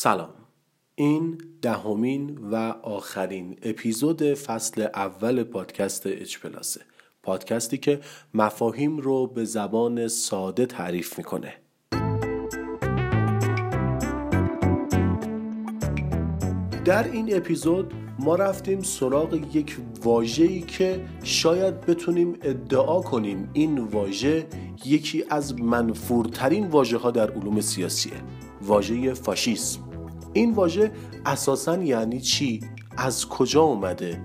سلام. این دهمین و آخرین اپیزود فصل اول پادکست اچ پلاسه پادکستی که مفاهیم رو به زبان ساده تعریف می‌کنه. در این اپیزود ما رفتیم سراغ یک واژه‌ای که شاید بتونیم ادعا کنیم این واژه یکی از منفورترین واژه ها در علوم سیاسیه واژه فاشیسم. این واژه اساسا یعنی چی؟ از کجا اومده؟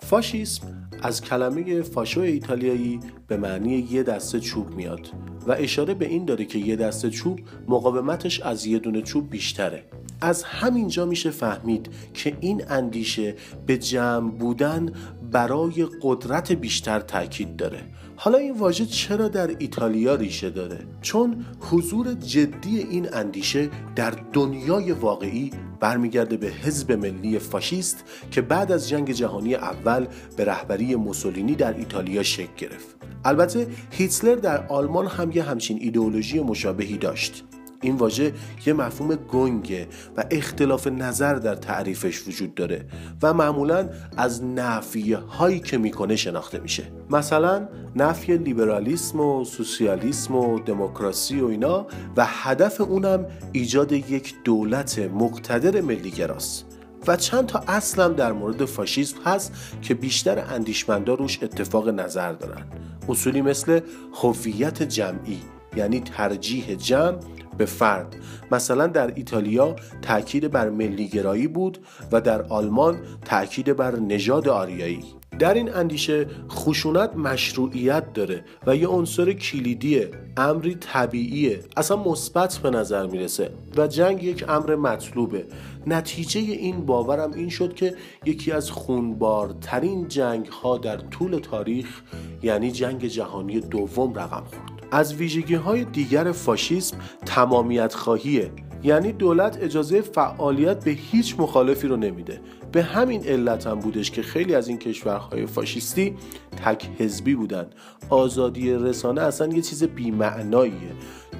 فاشیسم از کلمه فاشو ایتالیایی به معنی یه دسته چوب میاد و اشاره به این داره که یه دسته چوب مقاومتش از یه دونه چوب بیشتره. از همینجا میشه فهمید که این اندیشه به جمع بودن برای قدرت بیشتر تاکید داره. حالا این واژه چرا در ایتالیا ریشه داره؟ چون حضور جدی این اندیشه در دنیای واقعی برمیگرده به حزب ملی فاشیست که بعد از جنگ جهانی اول به رهبری موسولینی در ایتالیا شکل گرفت. البته هیتلر در آلمان هم یه همچین ایدئولوژی مشابهی داشت. این واژه یه مفهوم گنگه و اختلاف نظر در تعریفش وجود داره و معمولا از نفیه هایی که می‌کنه شناخته میشه. مثلا نفی لیبرالیسم و سوسیالیسم و دموکراسی و اینا و هدف اونم ایجاد یک دولت مقتدر ملیگراست. و چند تا اصلم در مورد فاشیسم هست که بیشتر اندیشمندا روش اتفاق نظر دارن. اصولی مثل هویت جمعی یعنی ترجیح جمع به فرد. مثلا در ایتالیا تاکید بر ملیگرایی بود و در آلمان تاکید بر نژاد آریایی. در این اندیشه خشونت مشروعیت داره و یه عنصر کلیدیه امری طبیعیه. اصلا مثبت به نظر می‌رسه و جنگ یک امر مطلوبه. نتیجه این باورم این شد که یکی از خونبارترین جنگ ها در طول تاریخ یعنی جنگ جهانی دوم رقم خورد. از ویژگی های دیگر فاشیسم تمامیت خواهیه. یعنی دولت اجازه فعالیت به هیچ مخالفی رو نمیده. به همین علت هم بودش که خیلی از این کشورهای فاشیستی تک حزبی بودن. آزادی رسانه اصلا یه چیز بیمعناییه.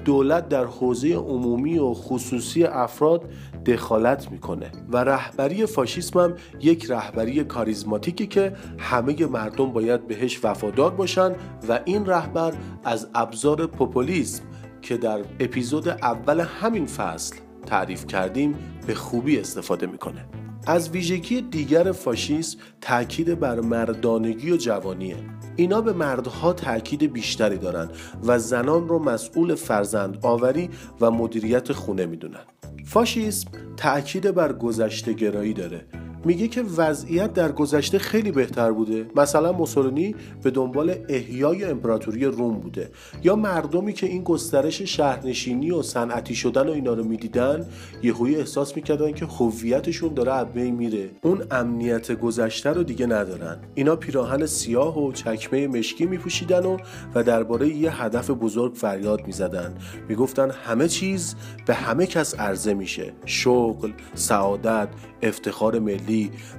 دولت در حوزه عمومی و خصوصی افراد دخالت می‌کنه و رهبری فاشیسم هم یک رهبری کاریزماتیکی که همه مردم باید بهش وفادار باشن و این رهبر از ابزار پوپولیسم که در اپیزود اول همین فصل تعریف کردیم به خوبی استفاده می‌کنه. از ویژگی دیگر فاشیسم تاکید بر مردانگی و جوانیه. اینا به مردها تاکید بیشتری دارن و زنان رو مسئول فرزند آوری و مدیریت خونه می‌دونن. فاشیسم تاکید بر گذشته گرایی داره. میگه که وضعیت در گذشته خیلی بهتر بوده. مثلا موسولینی به دنبال احیای امپراتوری روم بوده. یا مردمی که این گسترش شهرنشینی و صنعتی شدن و اینا رو می‌دیدن یهویی احساس می‌کردن که هویتشون داره از میره. اون امنیت گذشته رو دیگه ندارن. اینا پیراهن سیاه و چکمه مشکی میپوشیدن و و درباره یه هدف بزرگ فریاد می‌زدن. می‌گفتن همه چیز به همه کس عرضه میشه. شغل سعادت افتخار ملی.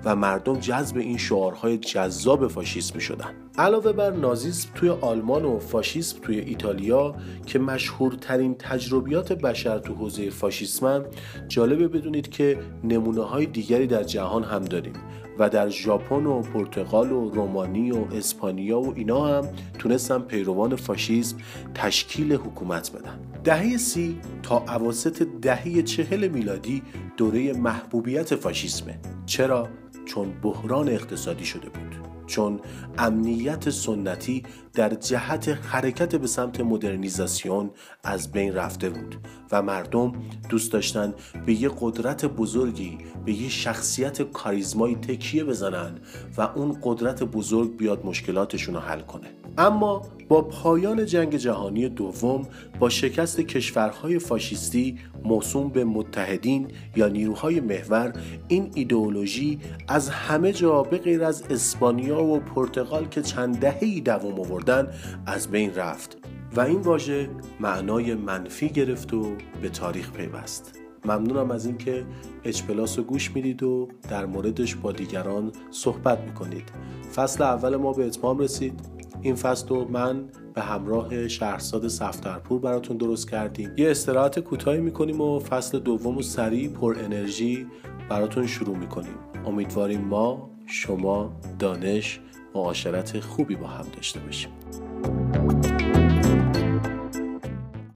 و مردم جذب این شعارهای جذاب فاشیسم شدن علاوه بر نازیسم توی آلمان و فاشیسم توی ایتالیا که مشهورترین تجربیات بشر تو حوزه فاشیسم جالبه بدونید که نمونه های دیگری در جهان هم داریم و در ژاپن و پرتغال و رومانی و اسپانیا و اینا هم تونستن پیروان فاشیسم تشکیل حکومت بدن. دهه سی تا اواسط دهه چهل میلادی دوره محبوبیت فاشیسمه. چرا؟ چون بحران اقتصادی شده بود چون امنیت سنتی در جهت حرکت به سمت مدرنیزاسیون از بین رفته بود و مردم دوست داشتن به یه قدرت بزرگی به یه شخصیت کاریزمایی تکیه بزنن و اون قدرت بزرگ بیاد مشکلاتشون رو حل کنه. اما با پایان جنگ جهانی دوم با شکست کشورهای فاشیستی موسوم به متحدین یا نیروهای محور این ایدئولوژی از همه جا به غیر از اسپانیا و پرتغال که چند دهه‌ای دوام آوردن از بین رفت و این واژه معنای منفی گرفت و به تاریخ پیوست. ممنونم از اینکه اچ پلاس رو گوش می‌دید و در موردش با دیگران صحبت می‌کنید. فصل اول ما به اتمام رسید. این فصل رو من به همراه شهرزاد صفترپور براتون درست کردیم. یه استراحت کوتاهی می‌کنیم و فصل دوم و سریع پر انرژی براتون شروع می‌کنیم. امیدواریم ما شما دانش معاشرت خوبی با هم داشته باشیم.